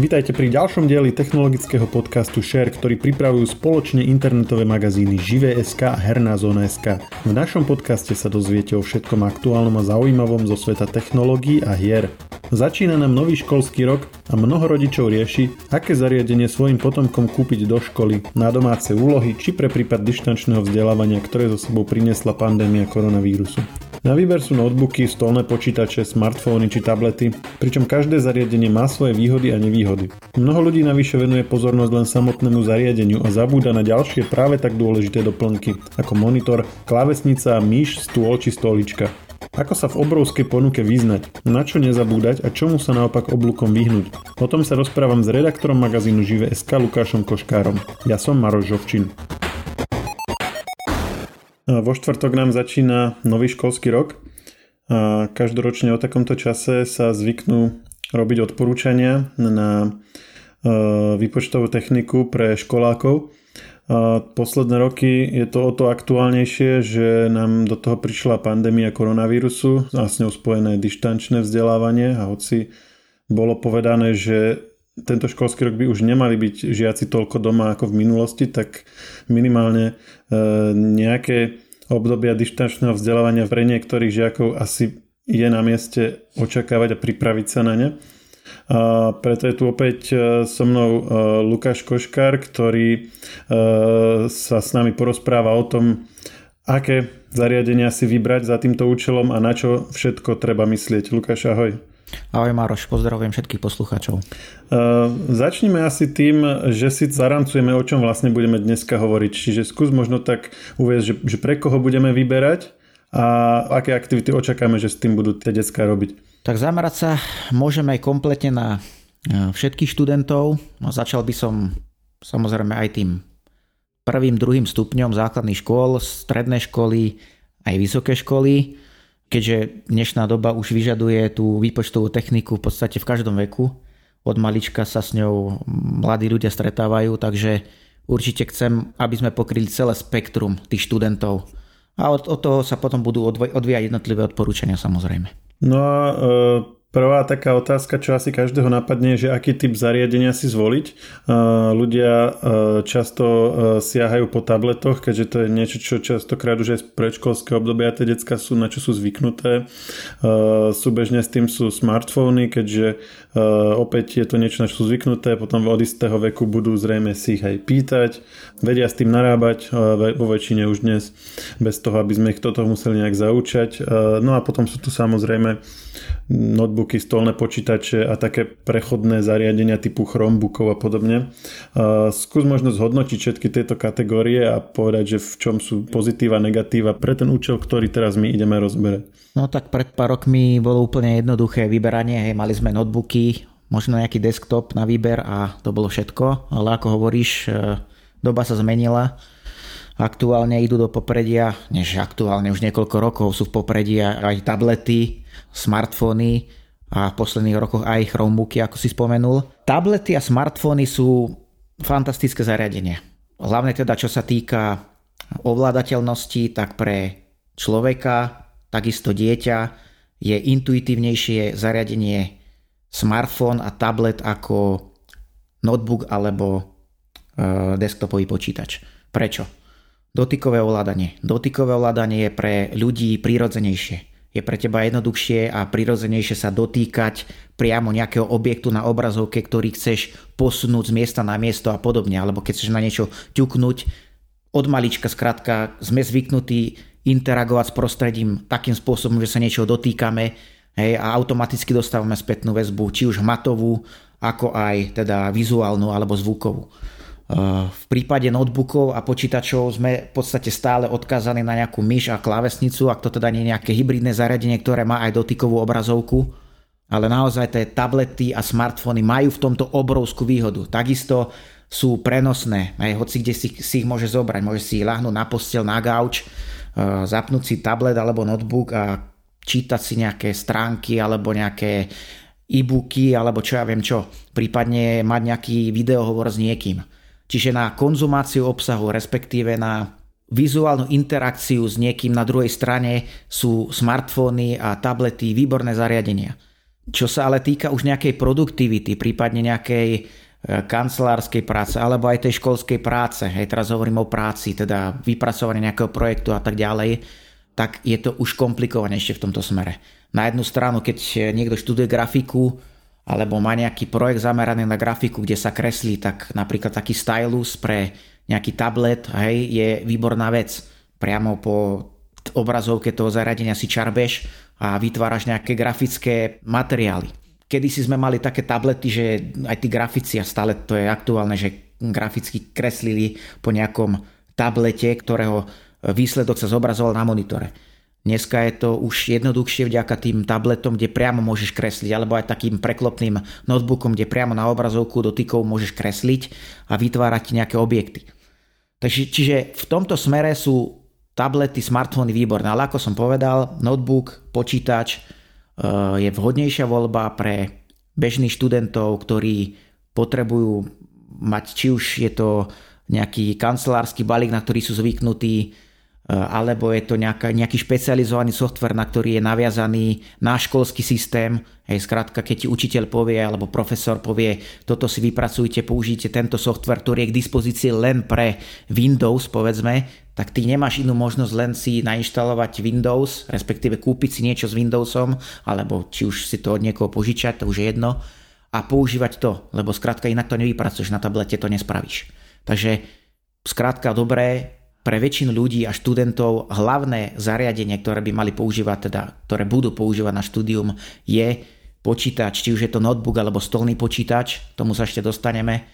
Vítajte pri ďalšom dieli technologického podcastu Share, ktorý pripravujú spoločne internetové magazíny Živé.sk a Herná zóna.sk. V našom podcaste sa dozviete o všetkom aktuálnom a zaujímavom zo sveta technológií a hier. Začína nám nový školský rok a mnoho rodičov rieši, aké zariadenie svojim potomkom kúpiť do školy, na domáce úlohy či pre prípad dištančného vzdelávania, ktoré zo sebou priniesla pandémia koronavírusu. Na výber sú notebooky, stolné počítače, smartfóny či tablety, pričom každé zariadenie má svoje výhody a nevýhody. Mnoho ľudí navyše venuje pozornosť len samotnému zariadeniu a zabúda na ďalšie práve tak dôležité doplnky, ako monitor, klávesnica, myš, stôl či stolička. Ako sa v obrovskej ponuke vyznať, na čo nezabúdať a čomu sa naopak oblúkom vyhnúť. O tom sa rozprávam s redaktorom magazínu Žive.sk Lukášom Koškárom. Ja som Maroš Žovčin. Vo štvrtok nám začína nový školský rok každoročne o takomto čase sa zvyknú robiť odporúčania na e, výpočtovú techniku pre školákov. Posledné roky je to o to aktuálnejšie, že nám do toho prišla pandémia koronavírusu a s ňou spojené dištančné vzdelávanie a hoci bolo povedané, že tento školský rok by už nemali byť žiaci toľko doma ako v minulosti, tak minimálne e, nejaké obdobia dištančného vzdelávania pre niektorých žiakov asi je na mieste očakávať a pripraviť sa na ne. A preto je tu opäť e, so mnou e, Lukáš Koškár, ktorý sa s nami porozpráva o tom, aké zariadenia si vybrať za týmto účelom a na čo všetko treba myslieť. Lukáš, ahoj. Ahoj Maroš, pozdravujem všetkých poslucháčov. Uh, začneme asi tým, že si zarancujeme, o čom vlastne budeme dneska hovoriť. Čiže skús možno tak uvieť, že, že pre koho budeme vyberať a aké aktivity očakáme, že s tým budú tie detská robiť. Tak zamerať sa môžeme aj kompletne na všetkých študentov. No, začal by som samozrejme aj tým prvým, druhým stupňom základných škôl, stredné školy, aj vysoké školy keďže dnešná doba už vyžaduje tú výpočtovú techniku v podstate v každom veku, od malička sa s ňou mladí ľudia stretávajú, takže určite chcem, aby sme pokryli celé spektrum tých študentov. A od, od toho sa potom budú odvíjať jednotlivé odporúčania samozrejme. No a e, Prvá taká otázka, čo asi každého napadne, že aký typ zariadenia si zvoliť. Ľudia e, často e, siahajú po tabletoch, keďže to je niečo, čo častokrát už aj z predškolského obdobia tie decka sú, na čo sú zvyknuté. E, súbežne s tým sú smartfóny, keďže opäť je to niečo, na čo sú zvyknuté, potom od istého veku budú zrejme si ich aj pýtať, vedia s tým narábať vo väčšine už dnes, bez toho, aby sme ich toto museli nejak zaučať. No a potom sú tu samozrejme notebooky, stolné počítače a také prechodné zariadenia typu Chromebookov a podobne. Skús možno zhodnotiť všetky tieto kategórie a povedať, že v čom sú pozitíva, negatíva pre ten účel, ktorý teraz my ideme rozberať. No tak pred pár rokmi bolo úplne jednoduché vyberanie, hej, mali sme notebooky, možno nejaký desktop na výber a to bolo všetko, ale ako hovoríš, e, doba sa zmenila. Aktuálne idú do popredia, než aktuálne už niekoľko rokov sú v popredí aj tablety, smartfóny a v posledných rokoch aj Chromebooky, ako si spomenul. Tablety a smartfóny sú fantastické zariadenie. Hlavne teda, čo sa týka ovládateľnosti, tak pre človeka, takisto dieťa, je intuitívnejšie zariadenie smartfón a tablet ako notebook alebo e, desktopový počítač. Prečo? Dotykové ovládanie. Dotykové ovládanie je pre ľudí prirodzenejšie je pre teba jednoduchšie a prirodzenejšie sa dotýkať priamo nejakého objektu na obrazovke, ktorý chceš posunúť z miesta na miesto a podobne, alebo keď chceš na niečo ťuknúť, od malička skrátka sme zvyknutí interagovať s prostredím takým spôsobom, že sa niečo dotýkame hej, a automaticky dostávame spätnú väzbu, či už hmatovú, ako aj teda vizuálnu alebo zvukovú. V prípade notebookov a počítačov sme v podstate stále odkázaní na nejakú myš a klávesnicu, ak to teda nie je nejaké hybridné zariadenie, ktoré má aj dotykovú obrazovku. Ale naozaj tie tablety a smartfóny majú v tomto obrovskú výhodu. Takisto sú prenosné, aj hoci kde si, si ich môže zobrať. Môže si ich ľahnúť na postel, na gauč, e, zapnúť si tablet alebo notebook a čítať si nejaké stránky alebo nejaké e-booky alebo čo ja viem čo. Prípadne mať nejaký videohovor s niekým. Čiže na konzumáciu obsahu, respektíve na vizuálnu interakciu s niekým na druhej strane sú smartfóny a tablety výborné zariadenia. Čo sa ale týka už nejakej produktivity, prípadne nejakej e, kancelárskej práce alebo aj tej školskej práce, hej, teraz hovorím o práci, teda vypracovanie nejakého projektu a tak ďalej, tak je to už komplikovanejšie v tomto smere. Na jednu stranu, keď niekto študuje grafiku alebo má nejaký projekt zameraný na grafiku, kde sa kreslí, tak napríklad taký stylus pre nejaký tablet hej, je výborná vec. Priamo po obrazovke toho zariadenia si čarbeš a vytváraš nejaké grafické materiály. Kedy si sme mali také tablety, že aj tí grafici, a stále to je aktuálne, že graficky kreslili po nejakom tablete, ktorého výsledok sa zobrazoval na monitore. Dneska je to už jednoduchšie vďaka tým tabletom, kde priamo môžeš kresliť, alebo aj takým preklopným notebookom, kde priamo na obrazovku dotykov môžeš kresliť a vytvárať nejaké objekty. Takže, čiže v tomto smere sú tablety, smartfóny výborné, ale ako som povedal, notebook, počítač eh, je vhodnejšia voľba pre bežných študentov, ktorí potrebujú mať, či už je to nejaký kancelársky balík, na ktorý sú zvyknutí, alebo je to nejaká, nejaký špecializovaný software, na ktorý je naviazaný na školský systém. Hej, skrátka, keď ti učiteľ povie alebo profesor povie, toto si vypracujte, použite tento software, ktorý je k dispozícii len pre Windows, povedzme, tak ty nemáš inú možnosť len si nainštalovať Windows, respektíve kúpiť si niečo s Windowsom, alebo či už si to od niekoho požičať, to už je jedno, a používať to, lebo skrátka inak to nevypracuješ na tablete, to nespravíš. Takže skrátka dobré, pre väčšinu ľudí a študentov hlavné zariadenie, ktoré by mali používať, teda, ktoré budú používať na štúdium, je počítač, či už je to notebook alebo stolný počítač, tomu sa ešte dostaneme,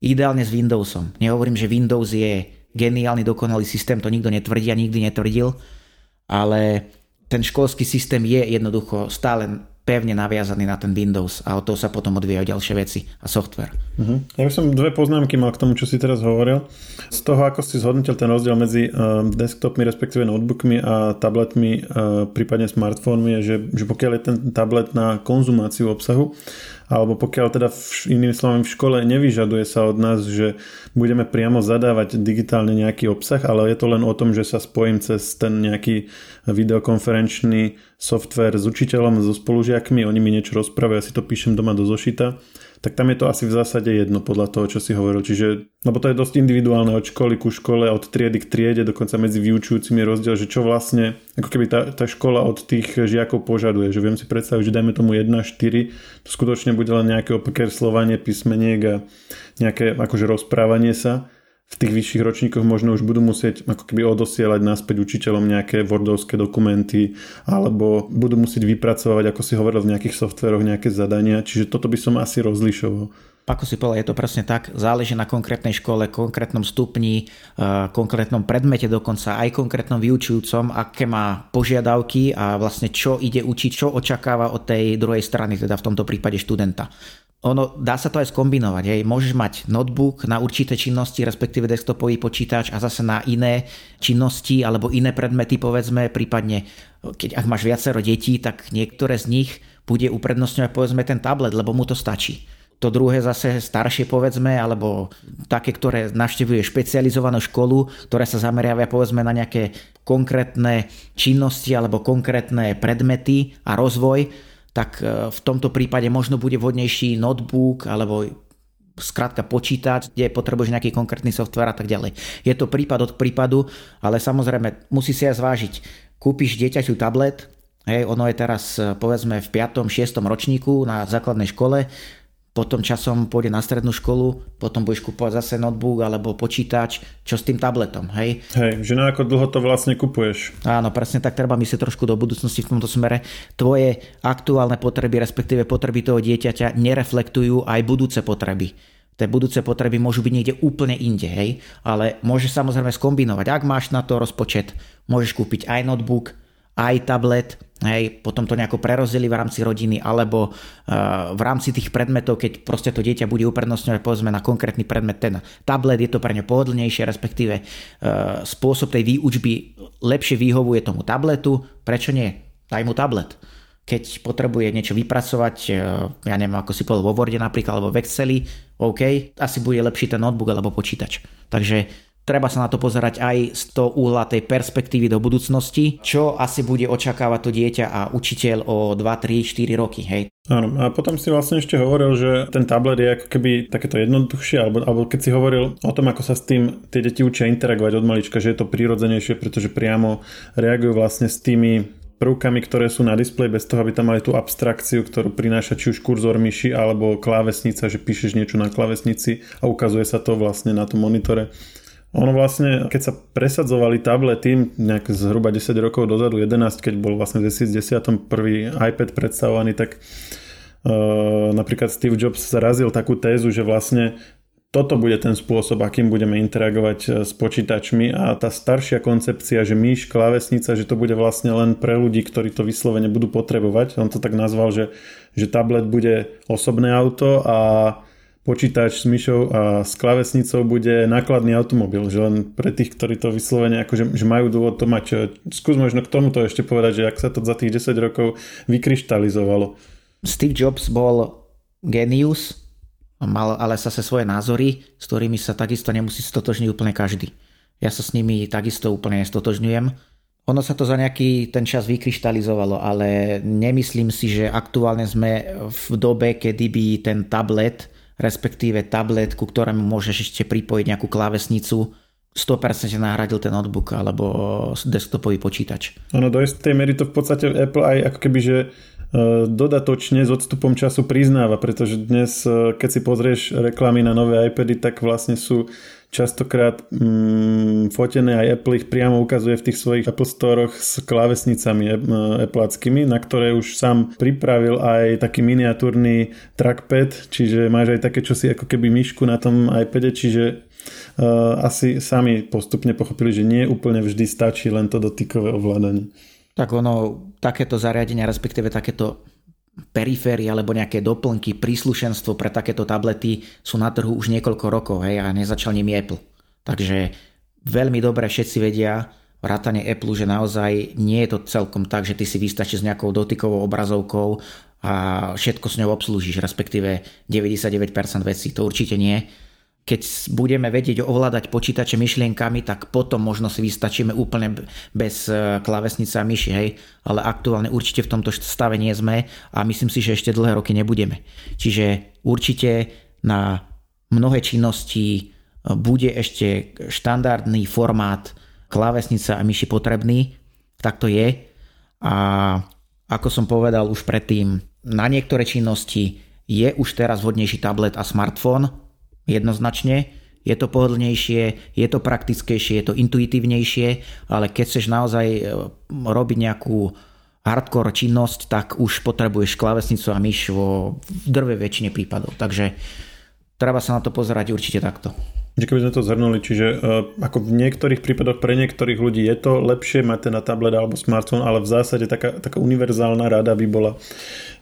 ideálne s Windowsom. Nehovorím, že Windows je geniálny, dokonalý systém, to nikto netvrdí a nikdy netvrdil, ale ten školský systém je jednoducho stále pevne naviazaný na ten Windows a od toho sa potom odvíjajú ďalšie veci a software. Uh-huh. Ja by som dve poznámky mal k tomu, čo si teraz hovoril. Z toho, ako si zhodnotil ten rozdiel medzi uh, desktopmi, respektíve notebookmi a tabletmi, uh, prípadne smartfónmi, je, že, že pokiaľ je ten tablet na konzumáciu obsahu, alebo pokiaľ teda v, inými slovami v škole nevyžaduje sa od nás, že budeme priamo zadávať digitálne nejaký obsah, ale je to len o tom, že sa spojím cez ten nejaký videokonferenčný software s učiteľom, so spolužiakmi, oni mi niečo rozprávajú, ja si to píšem doma do zošita tak tam je to asi v zásade jedno podľa toho, čo si hovoril. Čiže, lebo to je dosť individuálne od školy ku škole, od triedy k triede, dokonca medzi vyučujúcimi je rozdiel, že čo vlastne, ako keby tá, tá škola od tých žiakov požaduje. Že viem si predstaviť, že dajme tomu 1-4, to skutočne bude len nejaké opekerslovanie písmeniek a nejaké akože rozprávanie sa v tých vyšších ročníkoch možno už budú musieť ako keby odosielať naspäť učiteľom nejaké wordovské dokumenty alebo budú musieť vypracovať, ako si hovoril, v nejakých softveroch nejaké zadania, čiže toto by som asi rozlišoval. Ako si povedal, je to presne tak. Záleží na konkrétnej škole, konkrétnom stupni, eh, konkrétnom predmete dokonca, aj konkrétnom vyučujúcom, aké má požiadavky a vlastne čo ide učiť, čo očakáva od tej druhej strany, teda v tomto prípade študenta ono, dá sa to aj skombinovať. Hej. Môžeš mať notebook na určité činnosti, respektíve desktopový počítač a zase na iné činnosti alebo iné predmety, povedzme, prípadne keď ak máš viacero detí, tak niektoré z nich bude uprednostňovať povedzme ten tablet, lebo mu to stačí. To druhé zase staršie povedzme, alebo také, ktoré navštevuje špecializovanú školu, ktoré sa zameriavia povedzme na nejaké konkrétne činnosti alebo konkrétne predmety a rozvoj, tak e, v tomto prípade možno bude vhodnejší notebook alebo skrátka počítať, kde potrebuješ nejaký konkrétny software a tak ďalej. Je to prípad od prípadu, ale samozrejme musí si aj zvážiť. Kúpiš dieťaťu tablet, hej, ono je teraz e, povedzme v 5. 6. ročníku na základnej škole, potom časom pôjde na strednú školu, potom budeš kúpovať zase notebook alebo počítač, čo s tým tabletom, hej? Hej, že na ako dlho to vlastne kupuješ. Áno, presne tak treba myslieť trošku do budúcnosti v tomto smere. Tvoje aktuálne potreby, respektíve potreby toho dieťaťa nereflektujú aj budúce potreby. Tie budúce potreby môžu byť niekde úplne inde, hej? Ale môžeš samozrejme skombinovať. Ak máš na to rozpočet, môžeš kúpiť aj notebook, aj tablet, hej, potom to nejako prerozdeli v rámci rodiny, alebo uh, v rámci tých predmetov, keď proste to dieťa bude uprednostňovať povedzme na konkrétny predmet ten tablet, je to pre ňo pohodlnejšie, respektíve uh, spôsob tej výučby lepšie vyhovuje tomu tabletu, prečo nie? Daj mu tablet. Keď potrebuje niečo vypracovať, uh, ja neviem, ako si povedal vo Worde napríklad, alebo v Exceli, OK, asi bude lepší ten notebook alebo počítač. Takže treba sa na to pozerať aj z toho uhla tej perspektívy do budúcnosti, čo asi bude očakávať to dieťa a učiteľ o 2, 3, 4 roky. Hej. Áno, a potom si vlastne ešte hovoril, že ten tablet je ako keby takéto jednoduchšie, alebo, alebo keď si hovoril o tom, ako sa s tým tie deti učia interagovať od malička, že je to prírodzenejšie, pretože priamo reagujú vlastne s tými prvkami, ktoré sú na displeji, bez toho, aby tam mali tú abstrakciu, ktorú prináša či už kurzor myši alebo klávesnica, že píšeš niečo na klávesnici a ukazuje sa to vlastne na tom monitore. Ono vlastne, keď sa presadzovali tablety nejak zhruba 10 rokov dozadu, 11, keď bol vlastne v 2010 prvý iPad predstavovaný, tak uh, napríklad Steve Jobs zarazil takú tézu, že vlastne toto bude ten spôsob, akým budeme interagovať e, s počítačmi a tá staršia koncepcia, že myš, klávesnica, že to bude vlastne len pre ľudí, ktorí to vyslovene budú potrebovať. On to tak nazval, že, že tablet bude osobné auto a počítač s myšou a s klávesnicou bude nákladný automobil, že len pre tých, ktorí to vyslovene akože, že majú dôvod to mať. Skús možno k tomuto ešte povedať, že ak sa to za tých 10 rokov vykryštalizovalo. Steve Jobs bol genius, mal ale zase svoje názory, s ktorými sa takisto nemusí stotožniť úplne každý. Ja sa s nimi takisto úplne stotožňujem. Ono sa to za nejaký ten čas vykryštalizovalo, ale nemyslím si, že aktuálne sme v dobe, kedy by ten tablet, respektíve tablet, ku ktorému môžeš ešte pripojiť nejakú klávesnicu, 100% nahradil ten notebook alebo desktopový počítač. Ono do istej miery to v podstate Apple aj ako keby, že E, dodatočne s odstupom času priznáva, pretože dnes, e, keď si pozrieš reklamy na nové iPady, tak vlastne sú častokrát mm, fotené aj Apple ich priamo ukazuje v tých svojich Apple Storoch s klávesnicami e, Appleackými, na ktoré už sám pripravil aj taký miniatúrny trackpad, čiže máš aj také čosi ako keby myšku na tom iPade, čiže uh, asi sami postupne pochopili, že nie úplne vždy stačí len to dotykové ovládanie. Tak ono, takéto zariadenia, respektíve takéto periféry alebo nejaké doplnky, príslušenstvo pre takéto tablety sú na trhu už niekoľko rokov hej, a nezačal nimi Apple. Takže veľmi dobre všetci vedia, vrátane Apple, že naozaj nie je to celkom tak, že ty si vystačíš s nejakou dotykovou obrazovkou a všetko s ňou obslúžiš, respektíve 99% vecí. To určite nie keď budeme vedieť ovládať počítače myšlienkami, tak potom možno si vystačíme úplne bez e, klávesnice a myši, hej. Ale aktuálne určite v tomto stave nie sme a myslím si, že ešte dlhé roky nebudeme. Čiže určite na mnohé činnosti e, bude ešte štandardný formát klávesnice a myši potrebný, tak to je. A ako som povedal už predtým, na niektoré činnosti je už teraz vhodnejší tablet a smartfón, jednoznačne. Je to pohodlnejšie, je to praktickejšie, je to intuitívnejšie, ale keď chceš naozaj e, robiť nejakú hardcore činnosť, tak už potrebuješ klávesnicu a myš vo drve väčšine prípadov. Takže treba sa na to pozerať určite takto. Že keby sme to zhrnuli, čiže uh, ako v niektorých prípadoch pre niektorých ľudí je to lepšie mať na tablet alebo smartfón, ale v zásade taká, taká univerzálna rada by bola,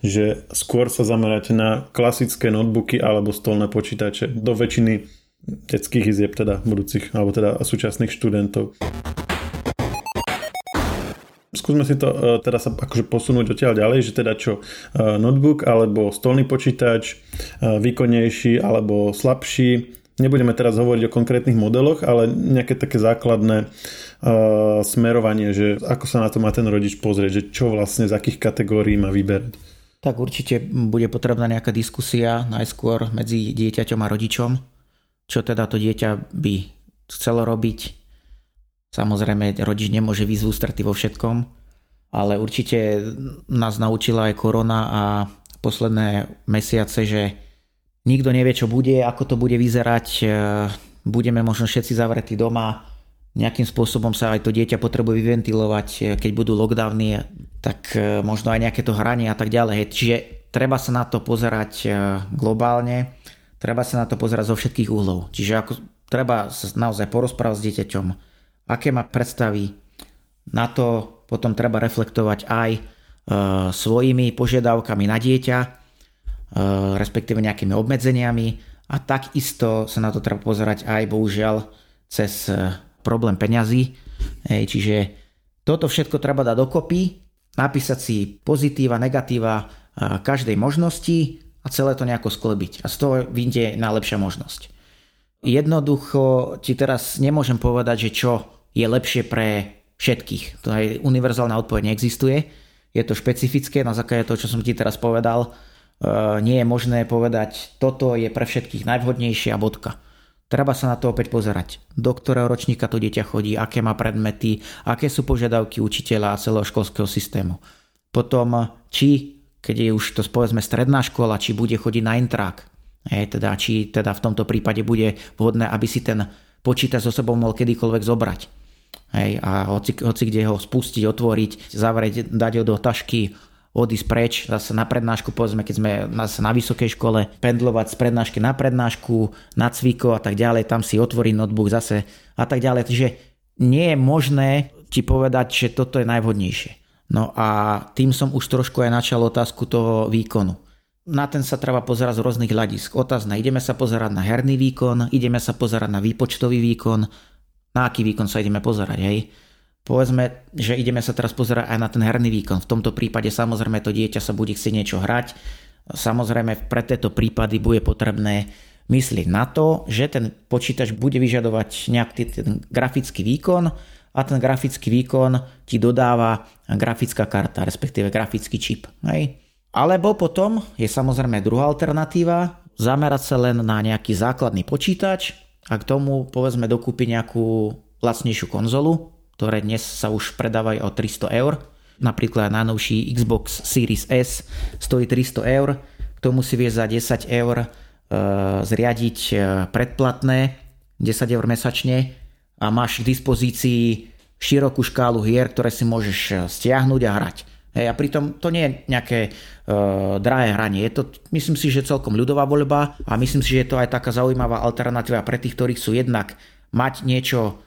že skôr sa zamerať na klasické notebooky alebo stolné počítače do väčšiny detských izieb teda budúcich alebo teda súčasných študentov. Skúsme si to uh, teda sa akože posunúť odtiaľ ďalej, že teda čo uh, notebook alebo stolný počítač, výkonnejší alebo slabší, Nebudeme teraz hovoriť o konkrétnych modeloch, ale nejaké také základné uh, smerovanie, že ako sa na to má ten rodič pozrieť, že čo vlastne z akých kategórií má vyberať. Tak určite bude potrebná nejaká diskusia najskôr medzi dieťaťom a rodičom, čo teda to dieťa by chcelo robiť. Samozrejme, rodič nemôže výsť ústrety vo všetkom, ale určite nás naučila aj korona a posledné mesiace, že nikto nevie, čo bude, ako to bude vyzerať, e, budeme možno všetci zavretí doma, nejakým spôsobom sa aj to dieťa potrebuje vyventilovať, e, keď budú lockdowny, tak e, možno aj nejaké to hranie a tak ďalej. Čiže treba sa na to pozerať globálne, treba sa na to pozerať zo všetkých uhlov. Čiže ako, treba sa naozaj porozprávať s dieťaťom, aké má predstavy, na to potom treba reflektovať aj e, svojimi požiadavkami na dieťa, respektíve nejakými obmedzeniami a takisto sa na to treba pozerať aj bohužiaľ cez eh, problém peňazí. čiže toto všetko treba dať dokopy, napísať si pozitíva, negatíva eh, každej možnosti a celé to nejako sklebiť. A z toho vyjde najlepšia možnosť. Jednoducho ti teraz nemôžem povedať, že čo je lepšie pre všetkých. To aj univerzálna odpoveď neexistuje. Je to špecifické na základe toho, čo som ti teraz povedal. E, nie je možné povedať, toto je pre všetkých najvhodnejšie a bodka. Treba sa na to opäť pozerať. Do ktorého ročníka to dieťa chodí, aké má predmety, aké sú požiadavky učiteľa a celého školského systému. Potom, či, keď je už to povedzme stredná škola, či bude chodiť na intrak, Hej, teda, či teda v tomto prípade bude vhodné, aby si ten počítač so sebou mohol kedykoľvek zobrať. Hej, a hoci, hoci kde ho spustiť, otvoriť, zavrieť, dať ho do tašky, odísť preč, zase na prednášku, povedzme, keď sme na, na vysokej škole, pendlovať z prednášky na prednášku, na cviko a tak ďalej, tam si otvorí notebook zase a tak ďalej. Takže nie je možné ti povedať, že toto je najvhodnejšie. No a tým som už trošku aj načal otázku toho výkonu na ten sa treba pozerať z rôznych hľadisk. Otázna, ideme sa pozerať na herný výkon, ideme sa pozerať na výpočtový výkon, na aký výkon sa ideme pozerať, hej. Povedzme, že ideme sa teraz pozerať aj na ten herný výkon. V tomto prípade samozrejme to dieťa sa bude chcieť niečo hrať. Samozrejme pre tieto prípady bude potrebné myslieť na to, že ten počítač bude vyžadovať nejaký ten grafický výkon a ten grafický výkon ti dodáva grafická karta, respektíve grafický čip. Hej? Alebo potom je samozrejme druhá alternatíva, zamerať sa len na nejaký základný počítač a k tomu povedzme dokúpiť nejakú lacnejšiu konzolu, ktoré dnes sa už predávajú o 300 eur. Napríklad najnovší Xbox Series S stojí 300 eur, k tomu si za 10 eur e, zriadiť e, predplatné 10 eur mesačne a máš k dispozícii širokú škálu hier, ktoré si môžeš e, stiahnuť a hrať. Hej, a pritom to nie je nejaké uh, drahé hranie. Je to, myslím si, že celkom ľudová voľba a myslím si, že je to aj taká zaujímavá alternatíva pre tých, ktorí chcú jednak mať niečo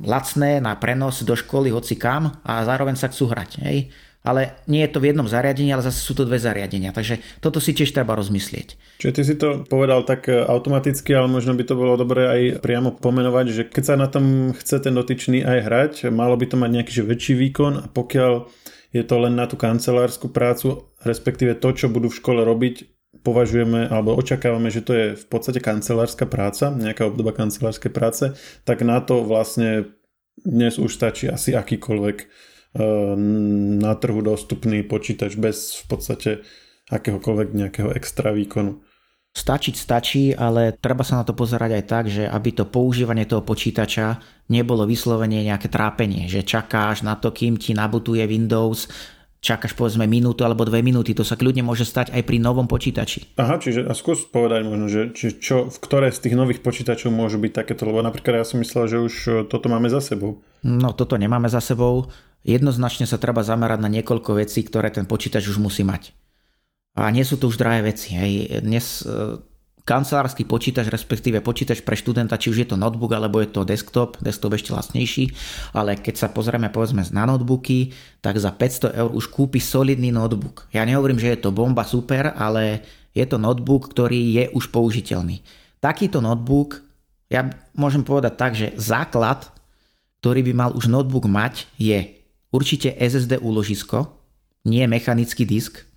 lacné na prenos do školy hoci kam a zároveň sa chcú hrať. Hej. Ale nie je to v jednom zariadení, ale zase sú to dve zariadenia. Takže toto si tiež treba rozmyslieť. Čiže ty si to povedal tak e, automaticky, ale možno by to bolo dobré aj priamo pomenovať, že keď sa na tom chce ten dotyčný aj hrať, malo by to mať nejaký že väčší výkon a pokiaľ je to len na tú kancelárskú prácu, respektíve to, čo budú v škole robiť, považujeme alebo očakávame, že to je v podstate kancelárska práca, nejaká obdoba kancelárskej práce, tak na to vlastne dnes už stačí asi akýkoľvek e, na trhu dostupný počítač bez v podstate akéhokoľvek nejakého extra výkonu. Stačiť stačí, ale treba sa na to pozerať aj tak, že aby to používanie toho počítača nebolo vyslovene nejaké trápenie, že čakáš na to, kým ti nabutuje Windows, čakáš povedzme minútu alebo dve minúty, to sa kľudne môže stať aj pri novom počítači. Aha, čiže a skús povedať možno, že či, čo, v ktoré z tých nových počítačov môžu byť takéto, lebo napríklad ja som myslel, že už e, toto máme za sebou. No toto nemáme za sebou. Jednoznačne sa treba zamerať na niekoľko vecí, ktoré ten počítač už musí mať. A nie sú to už drahé veci. Hej. Dnes e, kancelársky počítač, respektíve počítač pre študenta, či už je to notebook alebo je to desktop, desktop ešte lacnejší, ale keď sa pozrieme povedzme na notebooky, tak za 500 eur už kúpi solidný notebook. Ja nehovorím, že je to bomba super, ale je to notebook, ktorý je už použiteľný. Takýto notebook, ja môžem povedať tak, že základ, ktorý by mal už notebook mať, je určite SSD úložisko, nie mechanický disk,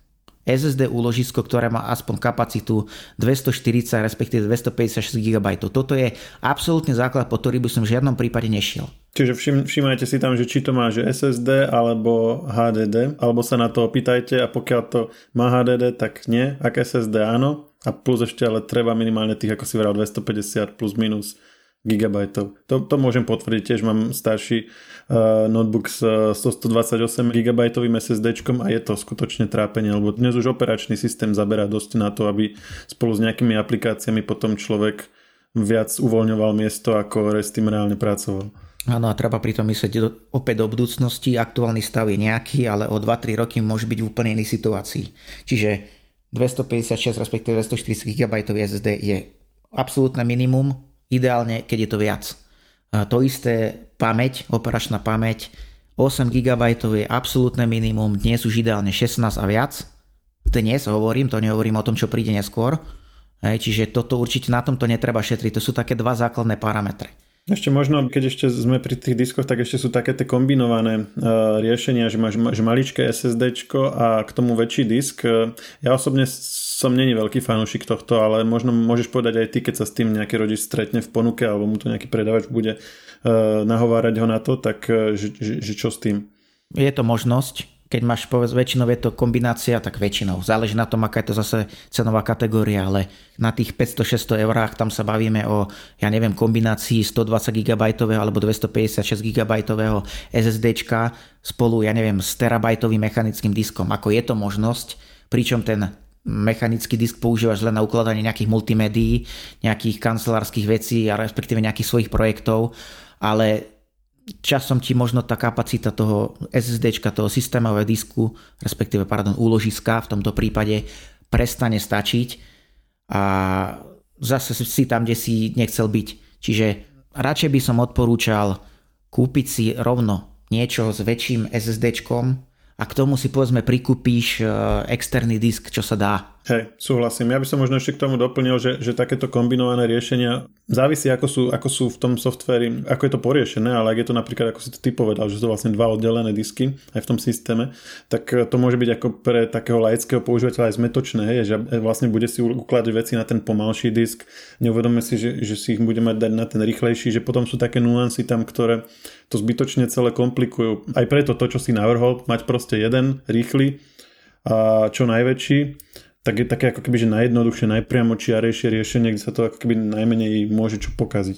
SSD úložisko, ktoré má aspoň kapacitu 240 respektíve 256 GB. Toto je absolútne základ, po ktorý by som v žiadnom prípade nešiel. Čiže všim, všimajte si tam, že či to má že SSD alebo HDD, alebo sa na to opýtajte a pokiaľ to má HDD, tak nie, ak SSD áno, a plus ešte ale treba minimálne tých, ako si vral, 250 plus minus gigabajtov. To, to môžem potvrdiť, tiež mám starší uh, notebook s 128 GB SSD a je to skutočne trápenie, lebo dnes už operačný systém zaberá dosť na to, aby spolu s nejakými aplikáciami potom človek viac uvoľňoval miesto, ako restým reálne pracoval. Áno a treba pritom myslieť do, opäť do budúcnosti. Aktuálny stav je nejaký, ale o 2-3 roky môže byť v úplne inej situácii. Čiže 256 respektíve 240 GB SSD je absolútne minimum, ideálne, keď je to viac. A to isté pamäť, operačná pamäť, 8 GB je absolútne minimum, dnes už ideálne 16 a viac. Dnes hovorím, to nehovorím o tom, čo príde neskôr. Čiže toto určite na tomto netreba šetriť, to sú také dva základné parametre. Ešte možno, keď ešte sme pri tých diskoch, tak ešte sú také tie kombinované uh, riešenia, že máš, máš maličké SSD a k tomu väčší disk. Ja osobne som není veľký fanúšik tohto, ale možno môžeš povedať aj ty, keď sa s tým nejaký rodič stretne v ponuke alebo mu to nejaký predavač bude uh, nahovárať ho na to, tak že, že, že čo s tým? Je to možnosť, keď máš povedz, väčšinou je to kombinácia, tak väčšinou. Záleží na tom, aká je to zase cenová kategória, ale na tých 500-600 eurách tam sa bavíme o, ja neviem, kombinácii 120 GB alebo 256 GB SSDčka spolu, ja neviem, s terabajtovým mechanickým diskom. Ako je to možnosť, pričom ten mechanický disk používaš len na ukladanie nejakých multimédií, nejakých kancelárskych vecí a respektíve nejakých svojich projektov, ale časom ti možno tá kapacita toho SSD, toho systémového disku, respektíve pardon, úložiska v tomto prípade prestane stačiť a zase si tam, kde si nechcel byť. Čiže radšej by som odporúčal kúpiť si rovno niečo s väčším SSDčkom a k tomu si povedzme prikúpíš e, externý disk, čo sa dá. Hej, súhlasím. Ja by som možno ešte k tomu doplnil, že, že takéto kombinované riešenia závisí, ako sú, ako sú v tom softveri, ako je to poriešené, ale ak je to napríklad, ako si to ty povedal, že sú vlastne dva oddelené disky aj v tom systéme, tak to môže byť ako pre takého laického používateľa aj zmetočné, hej, že vlastne bude si ukladať veci na ten pomalší disk, neuvedomíme si, že, že si ich bude mať dať na ten rýchlejší, že potom sú také nuancy tam, ktoré to zbytočne celé komplikujú. Aj preto to, čo si navrhol, mať proste jeden rýchly a čo najväčší tak je také ako keby, že najjednoduchšie, najpriamočiarejšie riešenie, kde sa to ako keby najmenej môže čo pokaziť.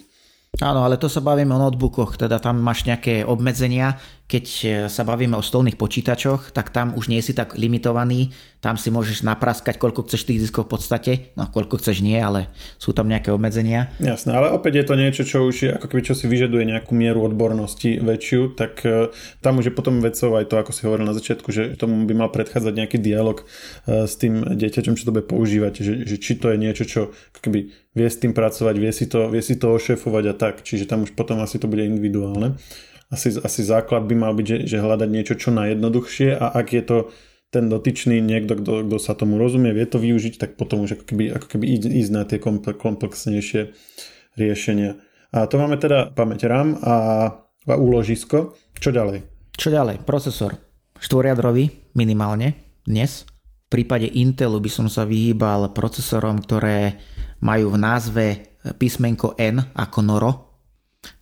Áno, ale to sa bavíme o notebookoch, teda tam máš nejaké obmedzenia. Keď e, sa bavíme o stolných počítačoch, tak tam už nie si tak limitovaný. Tam si môžeš napraskať, koľko chceš tých diskov v podstate. No, koľko chceš nie, ale sú tam nejaké obmedzenia. Jasné, ale opäť je to niečo, čo už je, ako keby čo si vyžaduje nejakú mieru odbornosti väčšiu, tak e, tam už je potom vecov aj to, ako si hovoril na začiatku, že tomu by mal predchádzať nejaký dialog e, s tým dieťaťom, čo to bude používať, že, že či to je niečo, čo keby vie s tým pracovať, vie si to, vie si to ošefovať a tak. Čiže tam už potom asi to bude individuálne. Asi, asi základ by mal byť, že, že hľadať niečo čo najjednoduchšie a ak je to ten dotyčný niekto, kto, kto sa tomu rozumie, vie to využiť, tak potom už ako keby, ako keby ísť na tie komplexnejšie riešenia. A to máme teda pamäť RAM a, a úložisko. Čo ďalej? Čo ďalej? Procesor. Štvoriadrový minimálne dnes. V prípade Intelu by som sa vyhýbal procesorom, ktoré majú v názve písmenko N ako Noro,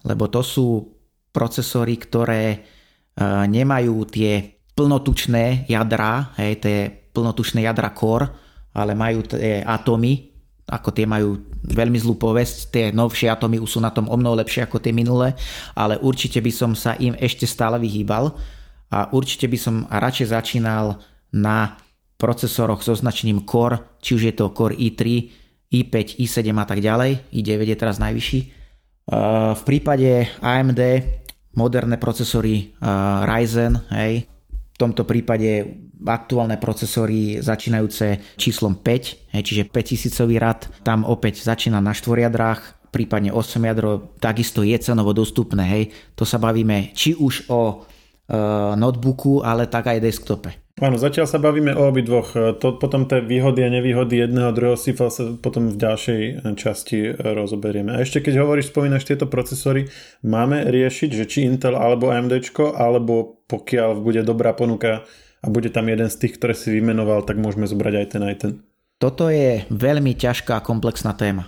lebo to sú procesory, ktoré e, nemajú tie plnotučné jadra, hej, tie plnotučné jadra core, ale majú tie atómy, ako tie majú veľmi zlú povesť, tie novšie atómy sú na tom o mnoho lepšie ako tie minulé, ale určite by som sa im ešte stále vyhýbal a určite by som radšej začínal na procesoroch so značením Core, či už je to Core i3, i5, i7 a tak ďalej, i9 je teraz najvyšší. V prípade AMD moderné procesory Ryzen, hej, v tomto prípade aktuálne procesory začínajúce číslom 5, hej, čiže 5000 rad, tam opäť začína na štvoriadrách, prípadne 8 jadro, takisto je cenovo dostupné, hej. To sa bavíme či už o e, notebooku, ale tak aj desktope. Áno, zatiaľ sa bavíme o obidvoch. To, potom tie výhody a nevýhody jedného a druhého sifa sa potom v ďalšej časti rozoberieme. A ešte keď hovoríš, spomínaš tieto procesory, máme riešiť, že či Intel alebo AMD, alebo pokiaľ bude dobrá ponuka a bude tam jeden z tých, ktoré si vymenoval, tak môžeme zobrať aj ten aj ten. Toto je veľmi ťažká a komplexná téma.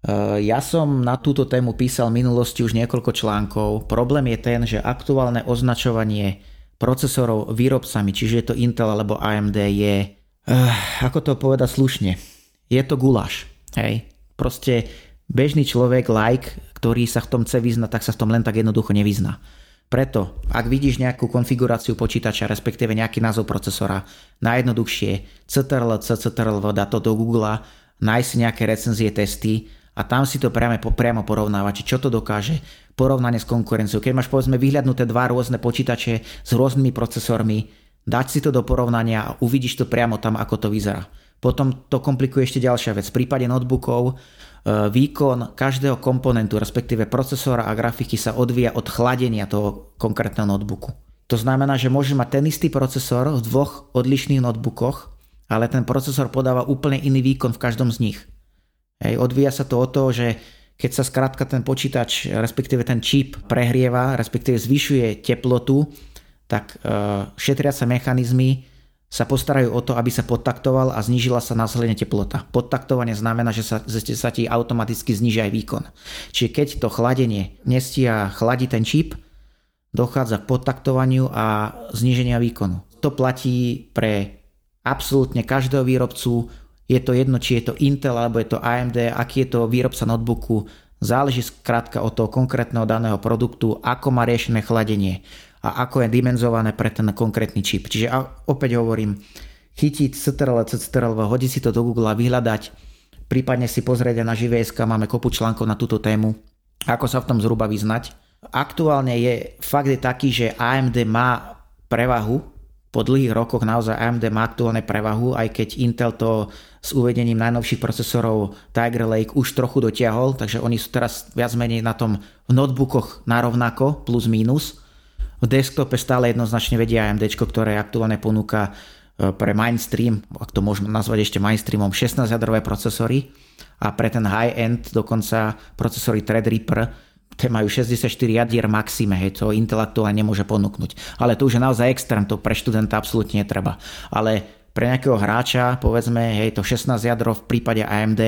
E, ja som na túto tému písal v minulosti už niekoľko článkov. Problém je ten, že aktuálne označovanie procesorov výrobcami, čiže je to Intel alebo AMD, je, uh, ako to povedať slušne, je to guláš. Hej. Proste bežný človek, like, ktorý sa v tom chce vyznať, tak sa v tom len tak jednoducho nevyzná. Preto, ak vidíš nejakú konfiguráciu počítača, respektíve nejaký názov procesora, najjednoduchšie CTRL, CTRL, dá to do Google, nájsť nejaké recenzie, testy a tam si to priamo, priamo porovnávať, čo to dokáže, porovnanie s konkurenciou. Keď máš povedzme vyhľadnuté dva rôzne počítače s rôznymi procesormi, dať si to do porovnania a uvidíš to priamo tam, ako to vyzerá. Potom to komplikuje ešte ďalšia vec. V prípade notebookov e, výkon každého komponentu, respektíve procesora a grafiky sa odvíja od chladenia toho konkrétneho notebooku. To znamená, že môže mať ten istý procesor v dvoch odlišných notebookoch, ale ten procesor podáva úplne iný výkon v každom z nich. Hej, odvíja sa to od toho, že keď sa skrátka ten počítač, respektíve ten čip prehrieva, respektíve zvyšuje teplotu, tak e, šetriace mechanizmy sa postarajú o to, aby sa podtaktoval a znížila sa následne teplota. Podtaktovanie znamená, že sa, že sa ti automaticky zniží aj výkon. Čiže keď to chladenie nestia chladí ten čip, dochádza k podtaktovaniu a zníženia výkonu. To platí pre absolútne každého výrobcu, je to jedno, či je to Intel alebo je to AMD, aký je to výrobca notebooku, záleží skrátka od toho konkrétneho daného produktu, ako má riešené chladenie a ako je dimenzované pre ten konkrétny čip. Čiže opäť hovorím, chytiť CTRL, CTRL, hodiť si to do Google a vyhľadať, prípadne si pozrieť na JVSK, máme kopu článkov na túto tému, ako sa v tom zhruba vyznať. Aktuálne je, fakt je taký, že AMD má prevahu, po dlhých rokoch naozaj AMD má aktuálne prevahu, aj keď Intel to s uvedením najnovších procesorov Tiger Lake už trochu dotiahol, takže oni sú teraz viac menej na tom v notebookoch narovnako, plus minus. V desktope stále jednoznačne vedia AMD, ktoré aktuálne ponúka e, pre mainstream, ak to môžeme nazvať ešte mainstreamom, 16-jadrové procesory a pre ten high-end dokonca procesory Threadripper, tie majú 64 jadier maxime, hej, to intelektuálne nemôže ponúknuť. Ale to už je naozaj extrém, to pre študenta absolútne netreba. Ale pre nejakého hráča, povedzme, hej, to 16 jadro v prípade AMD,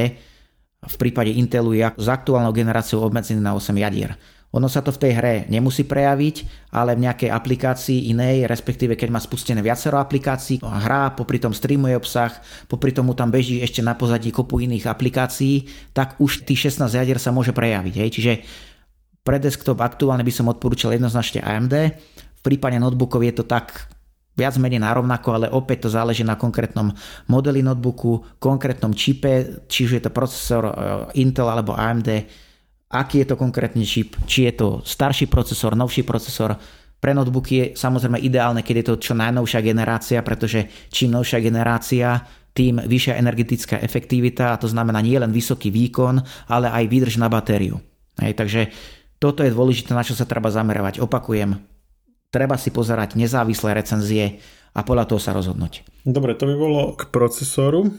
v prípade Intelu je s aktuálnou generáciou obmedzený na 8 jadier. Ono sa to v tej hre nemusí prejaviť, ale v nejakej aplikácii inej, respektíve keď má spustené viacero aplikácií, hrá, popri tom streamuje obsah, popri tomu tam beží ešte na pozadí kopu iných aplikácií, tak už tých 16 jadier sa môže prejaviť. Hej. Čiže pre desktop aktuálne by som odporúčal jednoznačne AMD. V prípade notebookov je to tak viac menej narovnako, ale opäť to záleží na konkrétnom modeli notebooku, konkrétnom čipe, či už je to procesor eh, Intel alebo AMD, aký je to konkrétny čip, či je to starší procesor, novší procesor. Pre notebooky je samozrejme ideálne, keď je to čo najnovšia generácia, pretože čím novšia generácia, tým vyššia energetická efektivita a to znamená nie len vysoký výkon, ale aj výdrž na batériu. Hej, takže toto je dôležité, na čo sa treba zamerovať. Opakujem, treba si pozerať nezávislé recenzie a podľa toho sa rozhodnúť. Dobre, to by bolo k procesoru.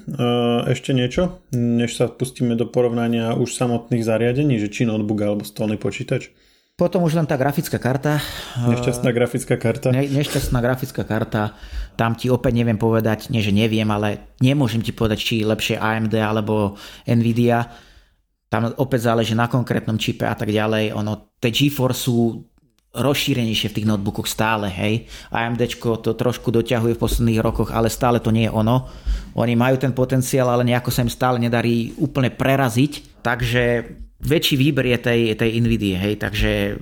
Ešte niečo, než sa pustíme do porovnania už samotných zariadení, že či notebook alebo stolný počítač? Potom už len tá grafická karta. Nešťastná grafická karta. Ne, nešťastná grafická karta. Tam ti opäť neviem povedať, nie že neviem, ale nemôžem ti povedať, či lepšie AMD alebo Nvidia. Tam opäť záleží na konkrétnom čipe a tak ďalej. Ono, tie GeForce sú rozšírenejšie v tých notebookoch stále, hej. AMD to trošku doťahuje v posledných rokoch, ale stále to nie je ono. Oni majú ten potenciál, ale nejako sa im stále nedarí úplne preraziť, takže väčší výber je tej, tej NVIDIA, hej, takže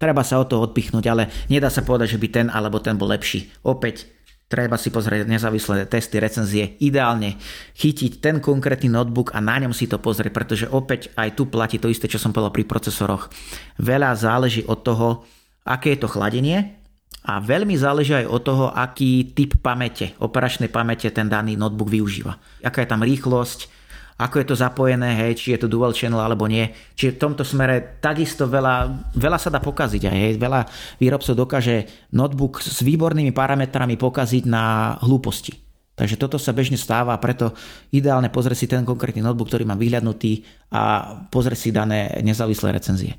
treba sa o to odpichnúť, ale nedá sa povedať, že by ten alebo ten bol lepší. Opäť Treba si pozrieť nezávislé testy, recenzie, ideálne chytiť ten konkrétny notebook a na ňom si to pozrieť, pretože opäť aj tu platí to isté, čo som povedal pri procesoroch. Veľa záleží od toho, aké je to chladenie a veľmi záleží aj od toho, aký typ pamäte, operačnej pamäte ten daný notebook využíva. Aká je tam rýchlosť, ako je to zapojené, hej, či je to dual channel alebo nie. Čiže v tomto smere takisto veľa, veľa sa dá pokaziť aj, hej, veľa výrobcov dokáže notebook s výbornými parametrami pokaziť na hlúposti. Takže toto sa bežne stáva preto ideálne pozrieť si ten konkrétny notebook, ktorý má vyhľadnutý a pozrieť si dané nezávislé recenzie.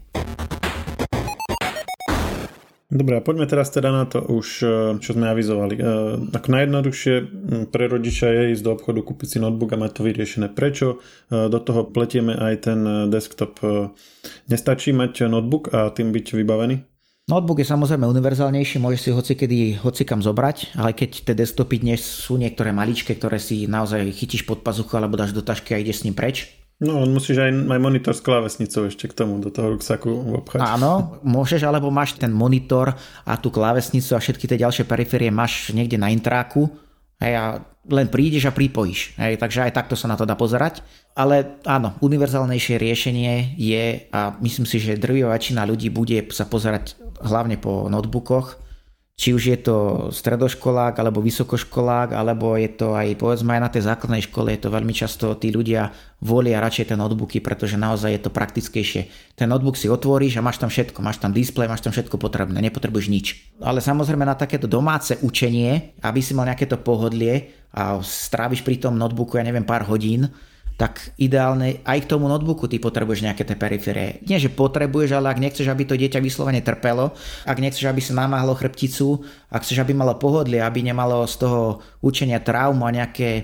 Dobre, a poďme teraz teda na to už, e, čo sme avizovali. E, ako najjednoduchšie pre rodiča je ísť do obchodu, kúpiť si notebook a mať to vyriešené. Prečo? E, do toho pletieme aj ten desktop. Nestačí mať notebook a tým byť vybavený? Notebook je samozrejme univerzálnejší, môžeš si hocikedy, hocikam zobrať, ale keď tie desktopy dnes sú niektoré maličké, ktoré si naozaj chytíš pod pazuchu alebo dáš do tašky a ideš s ním preč, No, musíš aj, aj monitor s klávesnicou ešte k tomu, do toho ruksaku obchať. Áno, môžeš, alebo máš ten monitor a tú klávesnicu a všetky tie ďalšie periférie máš niekde na intráku hej, a len prídeš a pripojíš. Hej, takže aj takto sa na to dá pozerať. Ale áno, univerzálnejšie riešenie je, a myslím si, že drvivá väčšina ľudí bude sa pozerať hlavne po notebookoch, či už je to stredoškolák alebo vysokoškolák, alebo je to aj povedzme aj na tej základnej škole, je to veľmi často tí ľudia volia radšej tie notebooky, pretože naozaj je to praktickejšie. Ten notebook si otvoríš a máš tam všetko, máš tam displej, máš tam všetko potrebné, nepotrebuješ nič. Ale samozrejme na takéto domáce učenie, aby si mal nejaké to pohodlie a stráviš pri tom notebooku, ja neviem, pár hodín, tak ideálne aj k tomu notebooku ty potrebuješ nejaké tie periférie. Nie, že potrebuješ, ale ak nechceš, aby to dieťa vyslovene trpelo, ak nechceš, aby sa namáhlo chrbticu, ak chceš, aby malo pohodlie, aby nemalo z toho učenia traumu a nejaké e,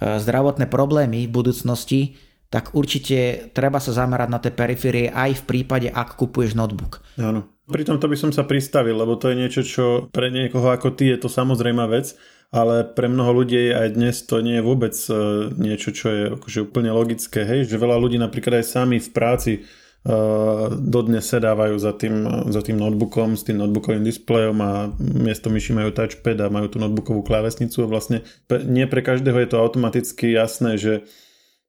zdravotné problémy v budúcnosti, tak určite treba sa zamerať na tie periférie aj v prípade, ak kupuješ notebook. Áno. Pri tomto by som sa pristavil, lebo to je niečo, čo pre niekoho ako ty je to samozrejmá vec ale pre mnoho ľudí aj dnes to nie je vôbec e, niečo, čo je akože úplne logické, hej, že veľa ľudí napríklad aj sami v práci uh, dodnes sedávajú za tým, za tým notebookom s tým notebookovým displejom a miesto myši majú touchpad a majú tú notebookovú klávesnicu a vlastne nie pre každého je to automaticky jasné, že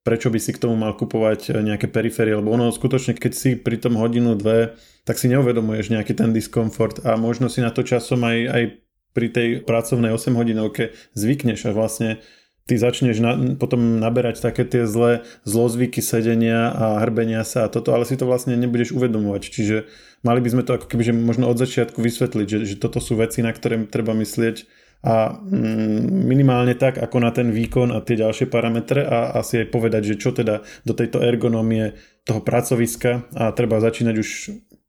prečo by si k tomu mal kupovať nejaké periférie, lebo ono skutočne, keď si pri tom hodinu, dve, tak si neuvedomuješ nejaký ten diskomfort a možno si na to časom aj, aj pri tej pracovnej 8 hodinovke zvykneš a vlastne ty začneš na, potom naberať také tie zlé zlozvyky sedenia a hrbenia sa a toto, ale si to vlastne nebudeš uvedomovať. Čiže mali by sme to ako keby že možno od začiatku vysvetliť, že, že toto sú veci, na ktoré treba myslieť a mm, minimálne tak ako na ten výkon a tie ďalšie parametre a asi aj povedať, že čo teda do tejto ergonómie toho pracoviska a treba začínať už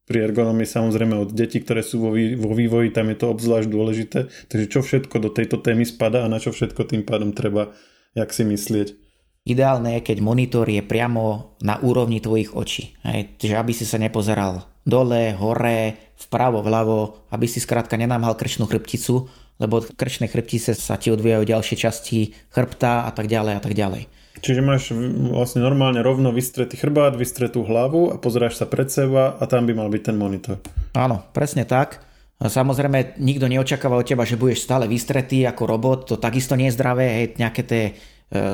pri ergonomii samozrejme od detí, ktoré sú vo, vo vývoji, tam je to obzvlášť dôležité. Takže čo všetko do tejto témy spada a na čo všetko tým pádom treba, jak si myslieť. Ideálne je, keď monitor je priamo na úrovni tvojich očí. Hej, že aby si sa nepozeral dole, hore, vpravo, vľavo, aby si skrátka nenámhal krčnú chrbticu, lebo od krčnej chrbtice sa ti odvíjajú ďalšie časti chrbta a tak ďalej a tak ďalej. Čiže máš vlastne normálne rovno vystretý chrbát, vystretú hlavu a pozeráš sa pred seba a tam by mal byť ten monitor. Áno, presne tak. Samozrejme, nikto neočakáva od teba, že budeš stále vystretý ako robot, to takisto nie je zdravé, hej, nejaké tie e,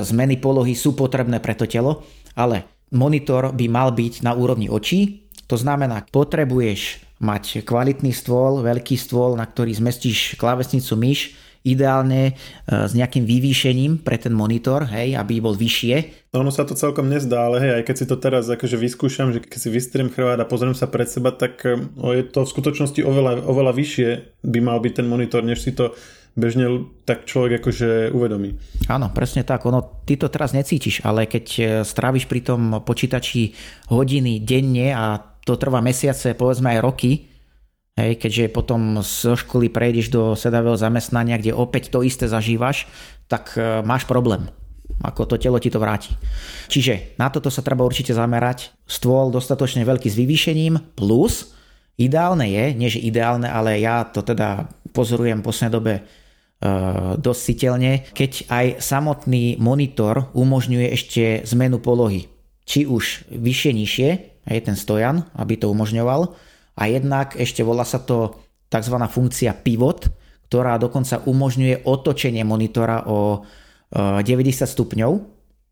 zmeny polohy sú potrebné pre to telo, ale monitor by mal byť na úrovni očí, to znamená, potrebuješ mať kvalitný stôl, veľký stôl, na ktorý zmestíš klávesnicu myš, ideálne e, s nejakým vyvýšením pre ten monitor, hej, aby bol vyššie. No, ono sa to celkom nezdá, ale hej, aj keď si to teraz akože vyskúšam, že keď si vystriem chrbát a pozriem sa pred seba, tak e, je to v skutočnosti oveľa, oveľa vyššie by mal byť ten monitor, než si to bežne tak človek akože uvedomí. Áno, presne tak. Ono, ty to teraz necítiš, ale keď e, stráviš pri tom počítači hodiny denne a to trvá mesiace, povedzme aj roky, Hej, keďže potom zo školy prejdeš do sedavého zamestnania, kde opäť to isté zažívaš, tak e, máš problém. Ako to telo ti to vráti. Čiže na toto sa treba určite zamerať. Stôl dostatočne veľký s vyvýšením plus ideálne je, nie že ideálne, ale ja to teda pozorujem v poslednej dobe e, dosť citeľne, keď aj samotný monitor umožňuje ešte zmenu polohy. Či už vyššie, nižšie, je ten stojan, aby to umožňoval, a jednak ešte volá sa to tzv. funkcia pivot, ktorá dokonca umožňuje otočenie monitora o 90 e, stupňov.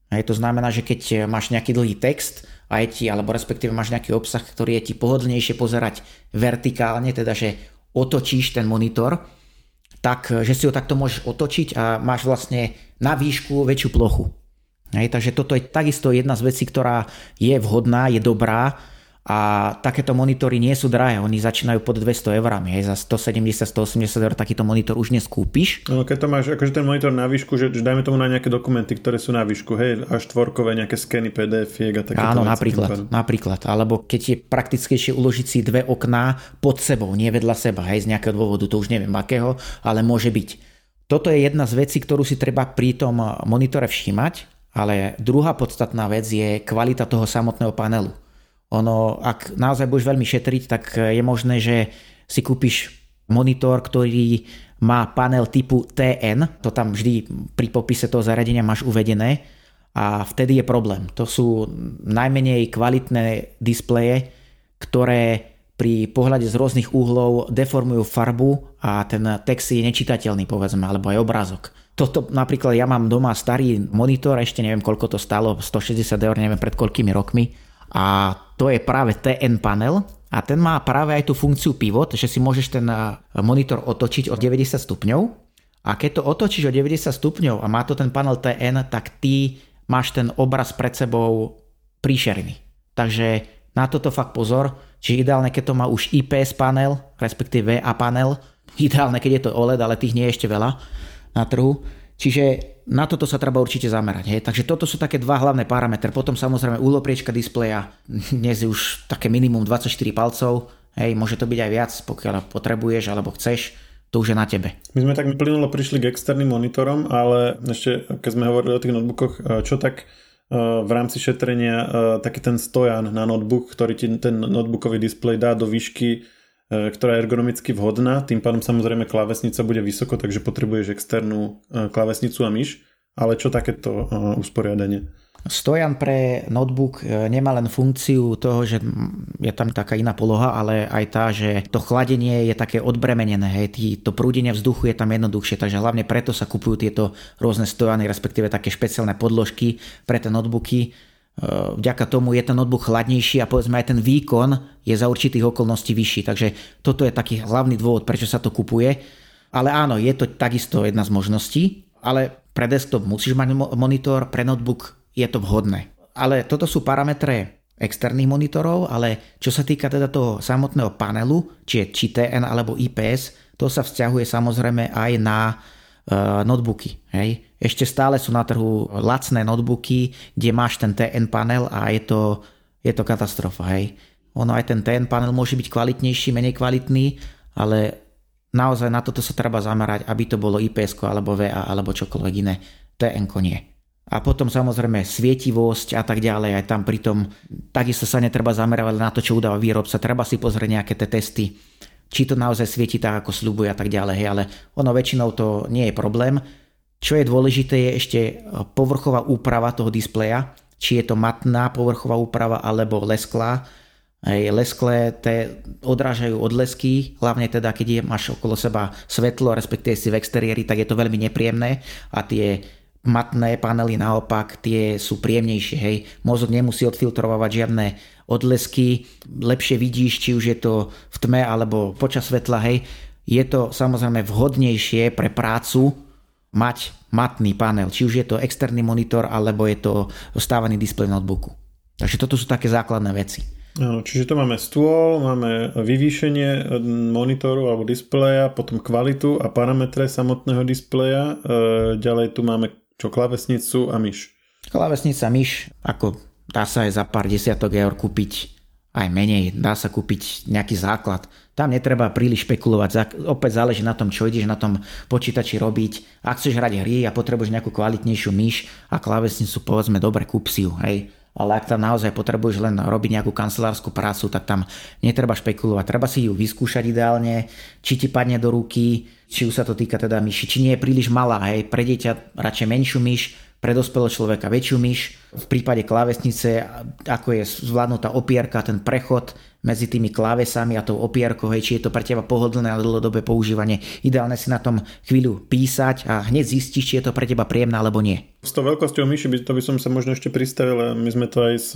A to znamená, že keď máš nejaký dlhý text a je ti, alebo respektíve máš nejaký obsah, ktorý je ti pohodlnejšie pozerať vertikálne, teda že otočíš ten monitor, tak že si ho takto môžeš otočiť a máš vlastne na výšku väčšiu plochu. Hej, takže toto je takisto jedna z vecí, ktorá je vhodná, je dobrá a takéto monitory nie sú drahé, oni začínajú pod 200 eurami, hej, za 170-180 eur takýto monitor už neskúpiš. No keď to máš, akože ten monitor na výšku, že, že dajme tomu na nejaké dokumenty, ktoré sú na výšku, hej, až tvorkové nejaké skeny pdf a takéto Áno, napríklad, napríklad, alebo keď je praktickejšie uložiť si dve okná pod sebou, nie vedľa seba, hej, z nejakého dôvodu, to už neviem akého, ale môže byť. Toto je jedna z vecí, ktorú si treba pri tom monitore všímať, ale druhá podstatná vec je kvalita toho samotného panelu. Ono, ak naozaj budeš veľmi šetriť, tak je možné, že si kúpiš monitor, ktorý má panel typu TN, to tam vždy pri popise toho zariadenia máš uvedené a vtedy je problém. To sú najmenej kvalitné displeje, ktoré pri pohľade z rôznych uhlov deformujú farbu a ten text je nečitateľný, povedzme, alebo aj obrázok. Toto napríklad ja mám doma starý monitor, ešte neviem koľko to stalo, 160 eur, neviem pred koľkými rokmi a to je práve TN panel a ten má práve aj tú funkciu pivot, že si môžeš ten eh, monitor otočiť o 90 stupňov a keď to otočíš o 90 stupňov a má to ten panel TN, tak ty máš ten obraz pred sebou príšerný. Takže na toto fakt pozor, čiže ideálne, keď to má už IPS panel, respektíve VA panel, ideálne, keď je to OLED, ale tých nie je ešte veľa na trhu. Čiže na toto sa treba určite zamerať. Hej. Takže toto sú také dva hlavné parametre. Potom samozrejme úlopriečka displeja, dnes je už také minimum 24 palcov, hej, môže to byť aj viac, pokiaľ potrebuješ alebo chceš, to už je na tebe. My sme tak plynulo prišli k externým monitorom, ale ešte keď sme hovorili o tých notebookoch, eh, čo tak eh, v rámci šetrenia eh, taký ten stojan na notebook, ktorý ti ten notebookový displej dá do výšky E, ktorá je ergonomicky vhodná, tým pádom samozrejme klávesnica bude vysoko, takže potrebuješ externú e, klávesnicu a myš, ale čo takéto e, usporiadanie? Stojan pre notebook nemá len funkciu toho, že je tam taká iná poloha, ale aj tá, že to chladenie je také odbremenené, hej, to prúdenie vzduchu je tam jednoduchšie, takže hlavne preto sa kupujú tieto rôzne stojany, respektíve také špeciálne podložky pre tie notebooky, vďaka tomu je ten notebook chladnejší a povedzme aj ten výkon je za určitých okolností vyšší. Takže toto je taký hlavný dôvod, prečo sa to kupuje. Ale áno, je to takisto jedna z možností, ale pre desktop musíš mať monitor, pre notebook je to vhodné. Ale toto sú parametre externých monitorov, ale čo sa týka teda toho samotného panelu, či je či TN alebo IPS, to sa vzťahuje samozrejme aj na notebooky. Hej? Ešte stále sú na trhu lacné notebooky, kde máš ten TN panel a je to, je to katastrofa. Hej. Ono aj ten TN panel môže byť kvalitnejší, menej kvalitný, ale naozaj na toto sa treba zamerať, aby to bolo IPS alebo VA alebo čokoľvek iné. TN nie. A potom samozrejme svietivosť a tak ďalej, aj tam pritom takisto sa netreba zamerať na to, čo udáva výrobca, treba si pozrieť nejaké tie testy, či to naozaj svieti tak, ako slúbuje a tak ďalej, hej, ale ono väčšinou to nie je problém. Čo je dôležité je ešte povrchová úprava toho displeja, či je to matná povrchová úprava alebo lesklá. Aj lesklé te odrážajú odlesky, hlavne teda keď je, máš okolo seba svetlo, respektíve si v exteriéri, tak je to veľmi nepríjemné a tie matné panely naopak, tie sú príjemnejšie, hej. Mozog nemusí odfiltrovať žiadne odlesky, lepšie vidíš, či už je to v tme alebo počas svetla, hej. Je to samozrejme vhodnejšie pre prácu, mať matný panel, či už je to externý monitor alebo je to stávaný displej notebooku. Takže toto sú také základné veci. Áno, čiže to máme stôl, máme vyvýšenie monitoru alebo displeja, potom kvalitu a parametre samotného displeja. E, ďalej tu máme čo klávesnicu a myš. Klávesnica, myš, ako dá sa aj za pár desiatok eur kúpiť aj menej, dá sa kúpiť nejaký základ. Tam netreba príliš špekulovať, opäť záleží na tom, čo ideš na tom počítači robiť. Ak chceš hrať hry a potrebuješ nejakú kvalitnejšiu myš a klávesnicu, povedzme, dobre, kúp si ju, hej. Ale ak tam naozaj potrebuješ len robiť nejakú kancelárskú prácu, tak tam netreba špekulovať. Treba si ju vyskúšať ideálne, či ti padne do ruky, či už sa to týka teda myši, či nie je príliš malá, hej. Pre dieťa radšej menšiu myš, pre dospelého človeka väčšiu myš. V prípade klávesnice, ako je zvládnutá opierka, ten prechod medzi tými klávesami a tou opierkou, hej, či je to pre teba pohodlné a dlhodobé používanie. Ideálne si na tom chvíľu písať a hneď zistíš, či je to pre teba príjemné alebo nie. S tou veľkosťou myši by, to by som sa možno ešte pristavil, my sme to aj s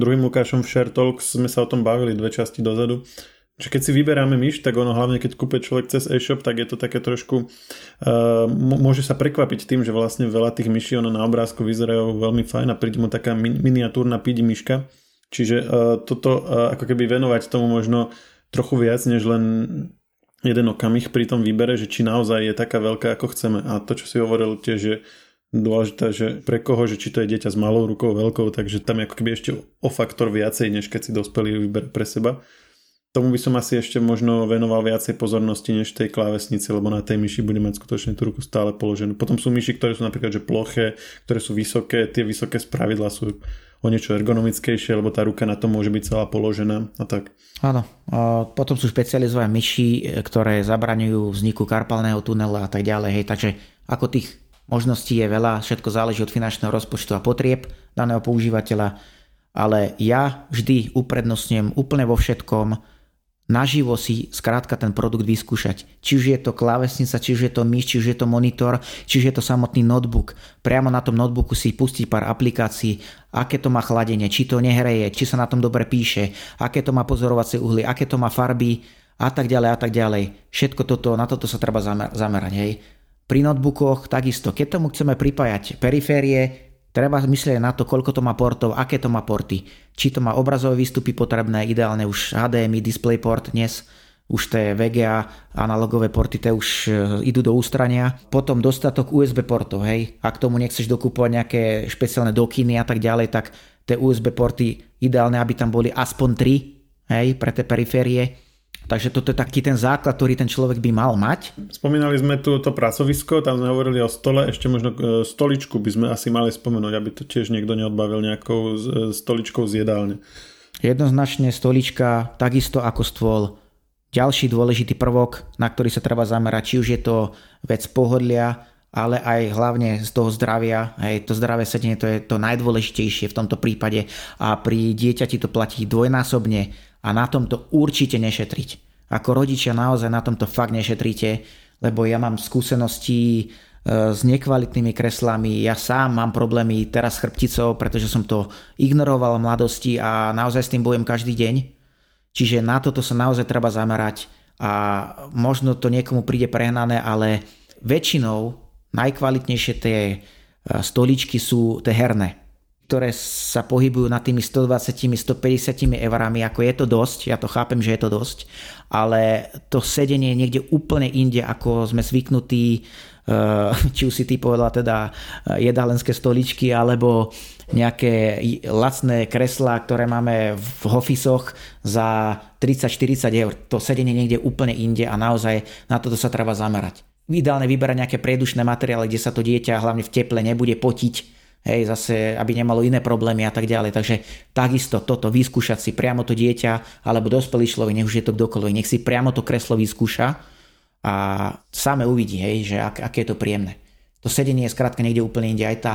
druhým Lukášom v Share Talks, sme sa o tom bavili dve časti dozadu, že keď si vyberáme myš, tak ono hlavne keď kúpe človek cez e-shop, tak je to také trošku, uh, môže sa prekvapiť tým, že vlastne veľa tých myší ono na obrázku vyzerajú veľmi fajn a príde mu taká min- miniatúrna pidi myška. Čiže uh, toto uh, ako keby venovať tomu možno trochu viac, než len jeden okamih pri tom výbere, že či naozaj je taká veľká, ako chceme. A to, čo si hovoril tiež, že dôležité, že pre koho, že či to je dieťa s malou rukou, veľkou, takže tam je ako keby ešte o faktor viacej, než keď si dospelý výber pre seba tomu by som asi ešte možno venoval viacej pozornosti než tej klávesnici, lebo na tej myši bude mať skutočne tú ruku stále položenú. Potom sú myši, ktoré sú napríklad že ploché, ktoré sú vysoké, tie vysoké spravidla sú o niečo ergonomickejšie, lebo tá ruka na to môže byť celá položená a tak. Áno, potom sú špecializované myši, ktoré zabraňujú vzniku karpalného tunela a tak ďalej, hej, takže ako tých možností je veľa, všetko záleží od finančného rozpočtu a potrieb daného používateľa, ale ja vždy uprednostňujem úplne vo všetkom naživo si skrátka ten produkt vyskúšať. Či už je to klávesnica, či už je to myš, či už je to monitor, či už je to samotný notebook. Priamo na tom notebooku si pustiť pár aplikácií, aké to má chladenie, či to nehreje, či sa na tom dobre píše, aké to má pozorovacie uhly, aké to má farby a tak ďalej a tak ďalej. Všetko toto, na toto sa treba zamerať. Hej. Pri notebookoch takisto, keď tomu chceme pripájať periférie, Treba myslieť na to, koľko to má portov, aké to má porty. Či to má obrazové výstupy potrebné, ideálne už HDMI, DisplayPort dnes, už tie VGA analogové porty tie už e, idú do ústrania. Potom dostatok USB portov, hej. Ak tomu nechceš dokúpovať nejaké špeciálne dokiny a tak ďalej, tak tie USB porty ideálne, aby tam boli aspoň 3, hej, pre tie periférie. Takže toto je taký ten základ, ktorý ten človek by mal mať. Spomínali sme tu to pracovisko, tam sme hovorili o stole, ešte možno e, stoličku by sme asi mali spomenúť, aby to tiež niekto neodbavil nejakou e, stoličkou z jedálne. Jednoznačne stolička, takisto ako stôl, ďalší dôležitý prvok, na ktorý sa treba zamerať, či už je to vec pohodlia, ale aj hlavne z toho zdravia. Hej, to zdravé sedenie to je to najdôležitejšie v tomto prípade a pri dieťati to platí dvojnásobne a na tomto určite nešetriť. Ako rodičia naozaj na tomto fakt nešetríte, lebo ja mám skúsenosti e, s nekvalitnými kreslami. Ja sám mám problémy teraz s chrbticou, pretože som to ignoroval v mladosti a naozaj s tým bojujem každý deň. Čiže na toto sa naozaj treba zamerať a možno to niekomu príde prehnané, ale väčšinou najkvalitnejšie tie e, stoličky sú tie herné, ktoré sa pohybujú na tými 120-150 eurami, ako je to dosť, ja to chápem, že je to dosť, ale to sedenie je niekde úplne inde, ako sme zvyknutí, e, či už si ty povedala teda e, jedálenské stoličky, alebo nejaké lacné kreslá, ktoré máme v ofisoch za 30-40 eur. To sedenie niekde úplne inde a naozaj na toto sa treba zamerať. Ideálne vyberať nejaké predušné materiály, kde sa to dieťa hlavne v teple nebude potiť, hej, zase, aby nemalo iné problémy a tak ďalej. Takže takisto toto vyskúšať si priamo to dieťa alebo dospelý človek, nech už je to kdokoľvek, nech si priamo to kreslo vyskúša a same uvidí, hej, že ak, aké je to príjemné. To sedenie je skrátka niekde úplne inde. Aj tá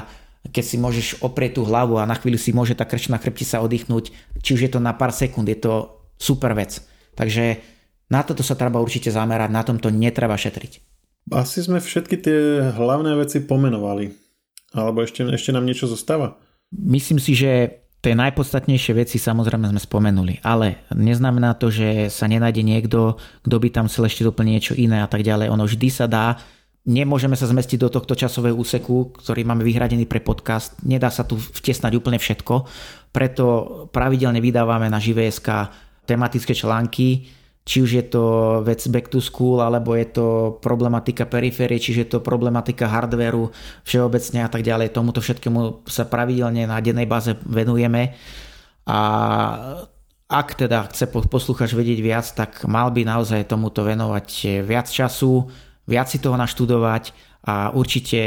keď si môžeš oprieť tú hlavu a na chvíľu si môže tá krčná chrbtica oddychnúť, či už je to na pár sekúnd, je to super vec. Takže na toto sa treba určite zamerať, na tomto netreba šetriť. Asi sme všetky tie hlavné veci pomenovali. Alebo ešte, ešte nám niečo zostáva? Myslím si, že tie najpodstatnejšie veci samozrejme sme spomenuli, ale neznamená to, že sa nenájde niekto, kto by tam chcel ešte doplniť niečo iné a tak ďalej. Ono vždy sa dá Nemôžeme sa zmestiť do tohto časového úseku, ktorý máme vyhradený pre podcast. Nedá sa tu vtesnať úplne všetko, preto pravidelne vydávame na Živé.sk tematické články, či už je to vec back to school, alebo je to problematika periférie, čiže je to problematika hardwareu všeobecne a tak ďalej. Tomuto všetkému sa pravidelne na dennej báze venujeme. A ak teda chce posluchač vedieť viac, tak mal by naozaj tomuto venovať viac času, viac si toho naštudovať a určite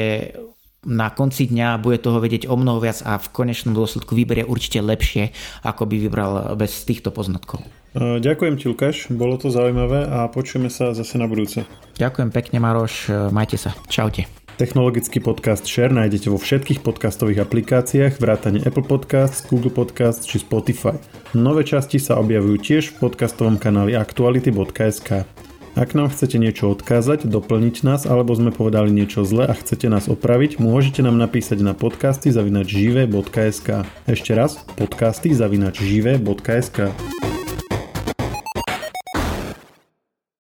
na konci dňa bude toho vedieť o mnoho viac a v konečnom dôsledku vyberie určite lepšie, ako by vybral bez týchto poznatkov. E, ďakujem ti, Lukáš, bolo to zaujímavé a počujeme sa zase na budúce. Ďakujem pekne, Maroš, e, majte sa. Čaute. Technologický podcast Share nájdete vo všetkých podcastových aplikáciách, vrátane Apple Podcasts, Google Podcasts či Spotify. Nové časti sa objavujú tiež v podcastovom kanáli aktuality.sk. Ak nám chcete niečo odkázať, doplniť nás alebo sme povedali niečo zle a chcete nás opraviť, môžete nám napísať na podcasty zavinač žive.sk. Ešte raz, podcasty zavinač žive.sk.